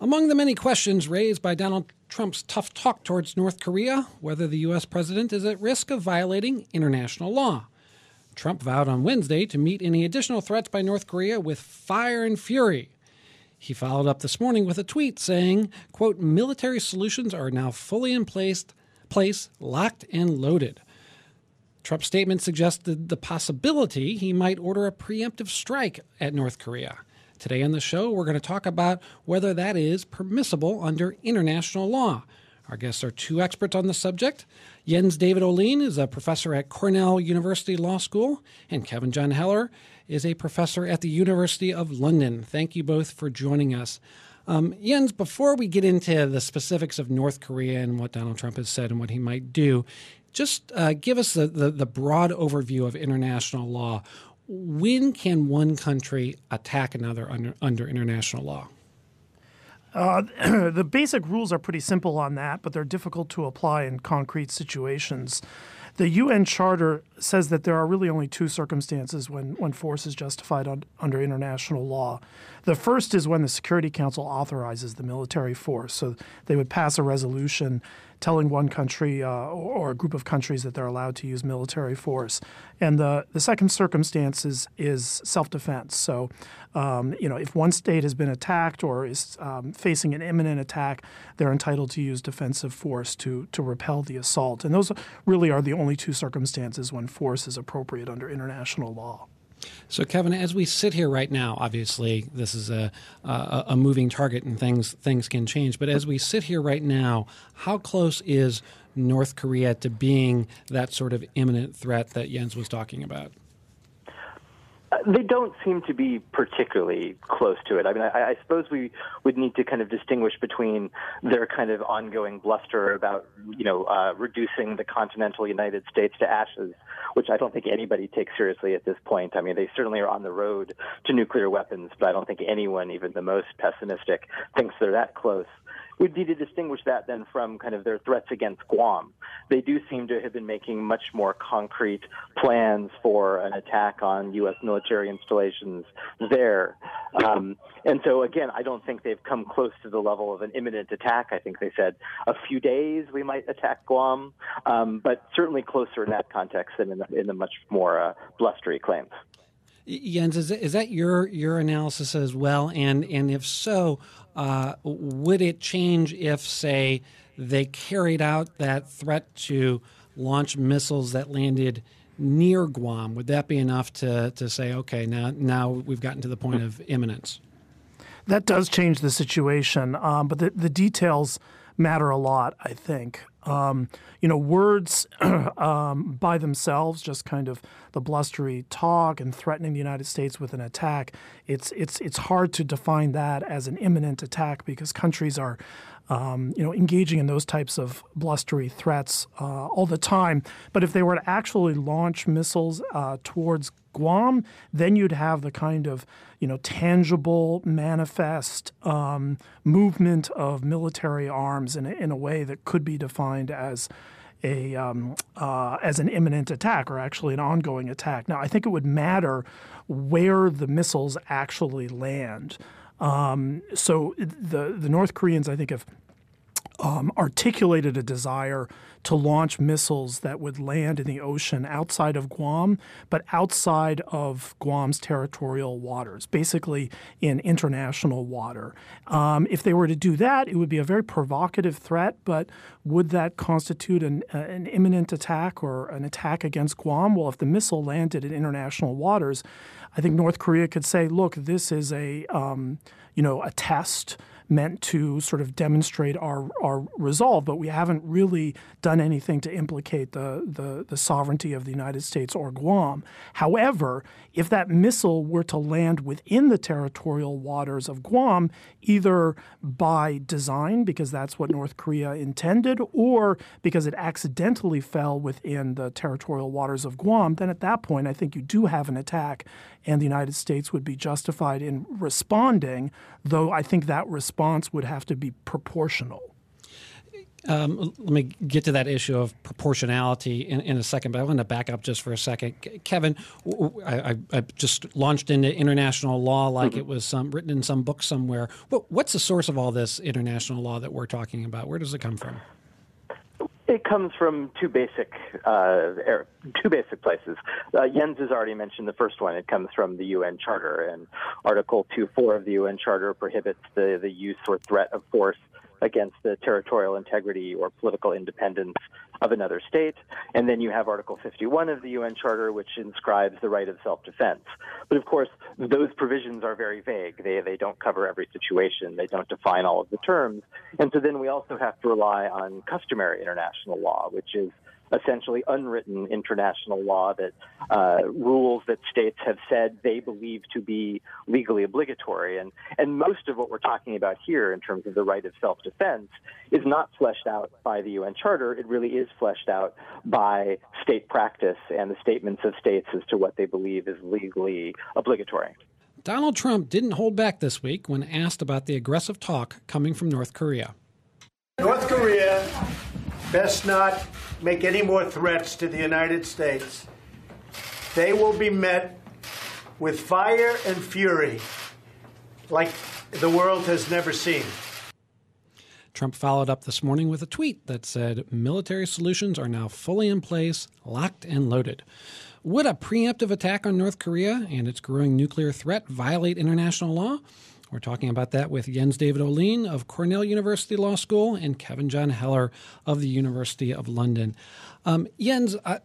Among the many questions raised by Donald Trump's tough talk towards North Korea, whether the U.S. president is at risk of violating international law. Trump vowed on Wednesday to meet any additional threats by North Korea with fire and fury. He followed up this morning with a tweet saying, quote, military solutions are now fully in place, place locked and loaded. Trump's statement suggested the possibility he might order a preemptive strike at North Korea. Today on the show, we're going to talk about whether that is permissible under international law. Our guests are two experts on the subject. Jens David Ohlin is a professor at Cornell University Law School, and Kevin Jon Heller is a professor at the University of London. Thank you both for joining us. Um, Jens, before we get into the specifics of North Korea and what Donald Trump has said and what he might do, just uh, give us the, the, the broad overview of international law when can one country attack another under, under international law? Uh, the basic rules are pretty simple on that, but they're difficult to apply in concrete situations. The UN Charter says that there are really only two circumstances when, when force is justified on, under international law. The first is when the Security Council authorizes the military force. So they would pass a resolution telling one country uh, or a group of countries that they're allowed to use military force. And the, the second circumstance is, is self defense. So, um, you know, if one state has been attacked or is um, facing an imminent attack, they're entitled to use defensive force to, to repel the assault. And those really are the only two circumstances when force is appropriate under international law. So, Kevin, as we sit here right now, obviously this is a, a, a moving target, and things things can change. But as we sit here right now, how close is North Korea to being that sort of imminent threat that Jens was talking about? They don't seem to be particularly close to it. I mean, I, I suppose we would need to kind of distinguish between their kind of ongoing bluster about, you know, uh, reducing the continental United States to ashes, which I don't think anybody takes seriously at this point. I mean, they certainly are on the road to nuclear weapons, but I don't think anyone, even the most pessimistic, thinks they're that close would be to distinguish that then from kind of their threats against Guam. They do seem to have been making much more concrete plans for an attack on U.S. military installations there. Um, and so, again, I don't think they've come close to the level of an imminent attack. I think they said a few days we might attack Guam, um, but certainly closer in that context than in the, in the much more uh, blustery claims. Jens, is, is that your your analysis as well? And and if so, uh, would it change if, say, they carried out that threat to launch missiles that landed near Guam? Would that be enough to to say, okay, now now we've gotten to the point of imminence? That does change the situation, um, but the, the details matter a lot. I think. Um, you know, words um, by themselves, just kind of the blustery talk and threatening the United States with an attack, it's it's it's hard to define that as an imminent attack because countries are um, you know, engaging in those types of blustery threats uh, all the time. But if they were to actually launch missiles uh, towards Guam, then you'd have the kind of you know tangible, manifest um, movement of military arms in a, in a way that could be defined as a um, uh, as an imminent attack or actually an ongoing attack. Now, I think it would matter where the missiles actually land. Um, so the the North Koreans, I think, have um, articulated a desire to launch missiles that would land in the ocean outside of Guam, but outside of Guam's territorial waters, basically in international water. Um, if they were to do that, it would be a very provocative threat, but would that constitute an, uh, an imminent attack or an attack against Guam? Well, if the missile landed in international waters, I think North Korea could say, look, this is a, um, you know, a test meant to sort of demonstrate our, our resolve, but we haven't really done anything to implicate the, the, the sovereignty of the United States or Guam. However, if that missile were to land within the territorial waters of Guam, either by design, because that's what North Korea intended, or because it accidentally fell within the territorial waters of Guam, then at that point, I think you do have an attack, and the United States would be justified in responding, though I think that response would have to be proportional. Um, let me get to that issue of proportionality in, in, a second, but I want to back up just for a second. Kevin, I, I just launched into international law like mm-hmm. it was some, written in some book somewhere. What, what's the source of all this international law that we're talking about? Where does it come from? It comes from two basic uh, two basic places. Uh, Jens has already mentioned the first one. It comes from the UN Charter, and Article 2.4 of the UN Charter prohibits the, the use or threat of force against the territorial integrity or political independence of another state. And then you have Article 51 of the UN Charter, which inscribes the right of self-defense. But of course, those provisions are very vague. They, they don't cover every situation. They don't define all of the terms. And so then we also have to rely on customary international law, which is essentially unwritten international law that uh, rules that states have said they believe to be legally obligatory. And, and most of what we're talking about here in terms of the right of self defense is not fleshed out by the UN Charter. It really is fleshed out by state practice and the statements of states as to what they believe is legally obligatory. Donald Trump didn't hold back this week when asked about the aggressive talk coming from North Korea. North Korea best not make any more threats to the United States. They will be met with fire and fury like the world has never seen. Trump followed up this morning with a tweet that said military solutions are now fully in place, locked and loaded. Would a preemptive attack on North Korea and its growing nuclear threat violate international law? We're talking about that with Jens David Ohlin of Cornell University Law School and Kevin Jon Heller of the University of London. Um, Jens, uh,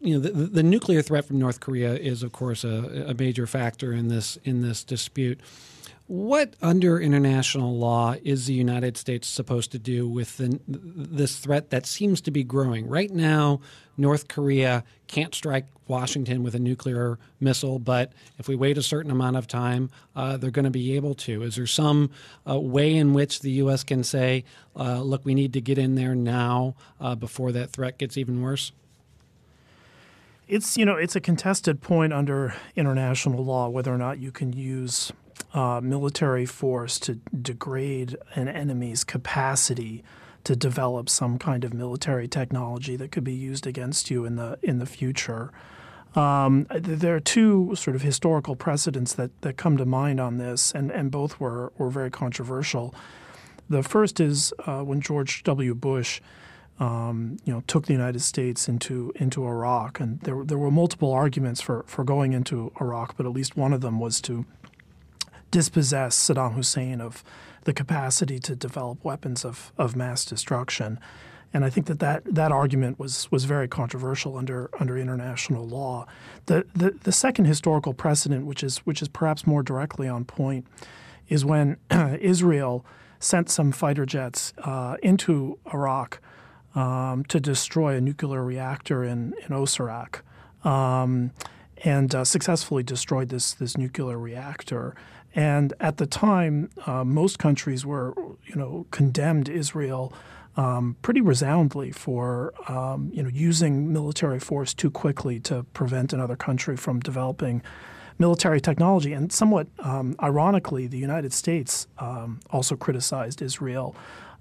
you know, the, the, nuclear threat from North Korea is, of course, a, a major factor in this in this dispute. What under international law is the United States supposed to do with the, this threat that seems to be growing? Right now, North Korea can't strike Washington with a nuclear missile, but if we wait a certain amount of time, uh, they're going to be able to. Is there some uh, way in which the U.S. can say, uh, look, we need to get in there now uh, before that threat gets even worse? It's you know it's a contested point under international law whether or not you can use uh, military force to degrade an enemy's capacity to develop some kind of military technology that could be used against you in the in the future. Um, there are two sort of historical precedents that, that come to mind on this, and, and both were, were very controversial. The first is uh, when George W. Bush, um, you know, took the United States into into Iraq, and there there were multiple arguments for for going into Iraq, but at least one of them was to dispossess Saddam Hussein of the capacity to develop weapons of, of mass destruction. And I think that, that that argument was was very controversial under under international law. The, the the second historical precedent, which is which is perhaps more directly on point, is when Israel sent some fighter jets uh, into Iraq um, to destroy a nuclear reactor in in Osirak, um, and uh, successfully destroyed this this nuclear reactor. And at the time, uh, most countries were, you know, condemned Israel um, pretty resoundly for, um, you know, using military force too quickly to prevent another country from developing military technology. And somewhat um, ironically, the United States um, also criticized Israel.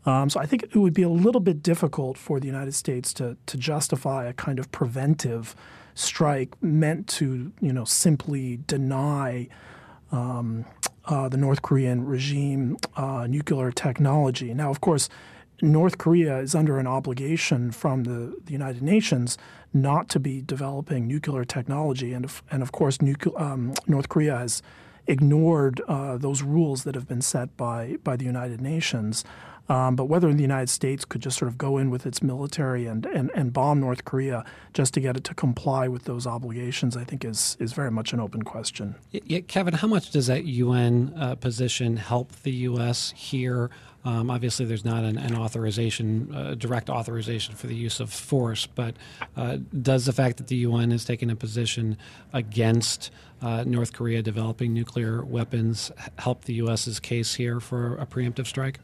Um, so I think it would be a little bit difficult for the United States to to justify a kind of preventive strike meant to, you know, simply deny um, uh, the North Korean regime uh, nuclear technology. Now, of course, North Korea is under an obligation from the, the United Nations not to be developing nuclear technology, and of, and of course, nucle- um, North Korea has ignored uh, those rules that have been set by by the United Nations. Um, but whether the United States could just sort of go in with its military and, and, and bomb North Korea just to get it to comply with those obligations, I think is is very much an open question. Yeah, Kevin, how much does that UN uh, position help the U.S. here? Um, obviously, there's not an, an authorization, uh, direct authorization for the use of force, but uh, does the fact that the UN has taken a position against uh, North Korea developing nuclear weapons help the U.S.'s case here for a preemptive strike?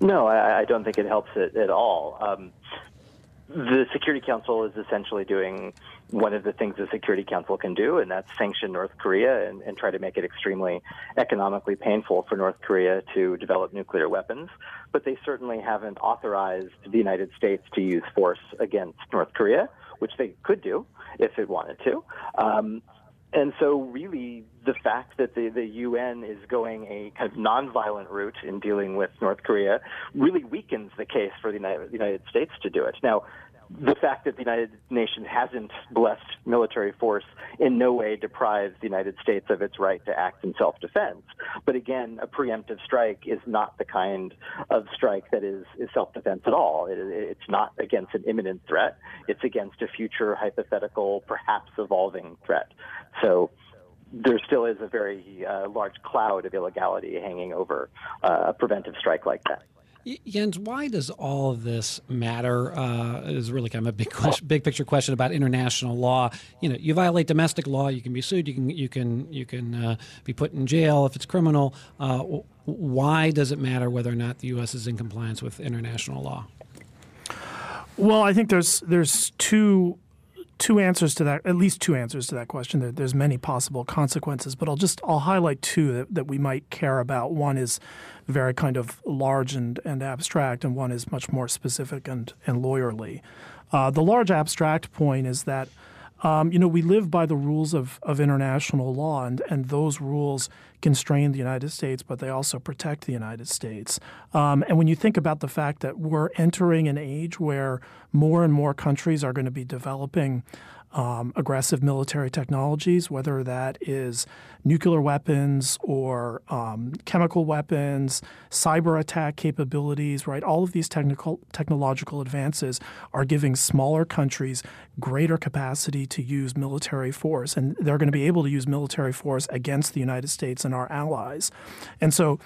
No, I, I don't think it helps it at all. Um, the Security Council is essentially doing one of the things the Security Council can do, and that's sanction North Korea and, and, try to make it extremely economically painful for North Korea to develop nuclear weapons. But they certainly haven't authorized the United States to use force against North Korea, which they could do if it wanted to. Um, and so, really, the fact that the, the UN is going a kind of nonviolent route in dealing with North Korea really weakens the case for the United, the United States to do it. Now, the fact that the United Nations hasn't blessed military force in no way deprives the United States of its right to act in self-defense. But again, a preemptive strike is not the kind of strike that is, is self-defense at all. It, it's not against an imminent threat. It's against a future hypothetical, perhaps evolving threat. So there still is a very uh, large cloud of illegality hanging over uh, a preventive strike like that. Jens, why does all of this matter? Uh, is really kind of a big question, big picture question about international law. You know, you violate domestic law, you can be sued, you can you can you can uh, be put in jail if it's criminal. Uh, why does it matter whether or not the U.S. is in compliance with international law? Well, I think there's there's two two answers to that, at least two answers to that question. There, there's many possible consequences, but I'll just I'll highlight two that, that we might care about. One is very kind of large and, and abstract, and one is much more specific and, and lawyerly. Uh, the large abstract point is that um, you know, we live by the rules of, of international law, and, and those rules constrain the United States, but they also protect the United States. Um, and when you think about the fact that we're entering an age where more and more countries are going to be developing um, aggressive military technologies, whether that is nuclear weapons or um, chemical weapons, cyber attack capabilities, right? All of these technical technological advances are giving smaller countries greater capacity to use military force, and they're going to be able to use military force against the United States and our allies. And so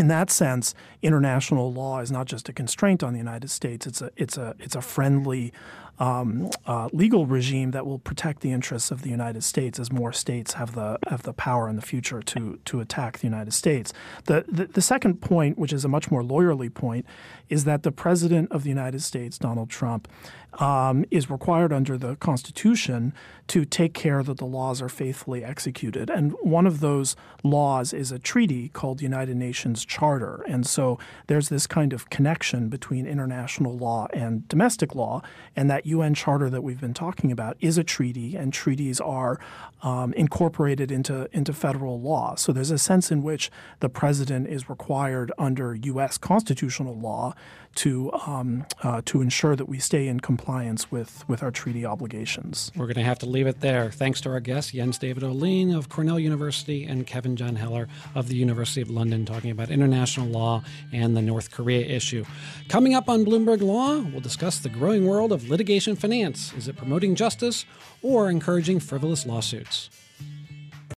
in that sense, international law is not just a constraint on the United States; it's a it's a it's a friendly um, uh, legal regime that will protect the interests of the United States as more states have the have the power in the future to to attack the United States. The, the, the second point, which is a much more lawyerly point, is that the president of the United States, Donald Trump, um, is required under the Constitution to take care that the laws are faithfully executed. And one of those laws is a treaty called the United Nations Charter. And so there's this kind of connection between international law and domestic law. And that UN Charter that we've been talking about is a treaty, and treaties are um, incorporated into, into federal law. So there's a sense in which the president is required under U.S. constitutional law to um, uh, to ensure that we stay in compliance with with our treaty obligations. We're going to have to leave it there. Thanks to our guests, Jens David Ohlin of Cornell University and Kevin Jon Heller of the University of London, talking about international law and the North Korea issue. Coming up on Bloomberg Law, we'll discuss the growing world of litigation finance. Is it promoting justice or encouraging frivolous lawsuits?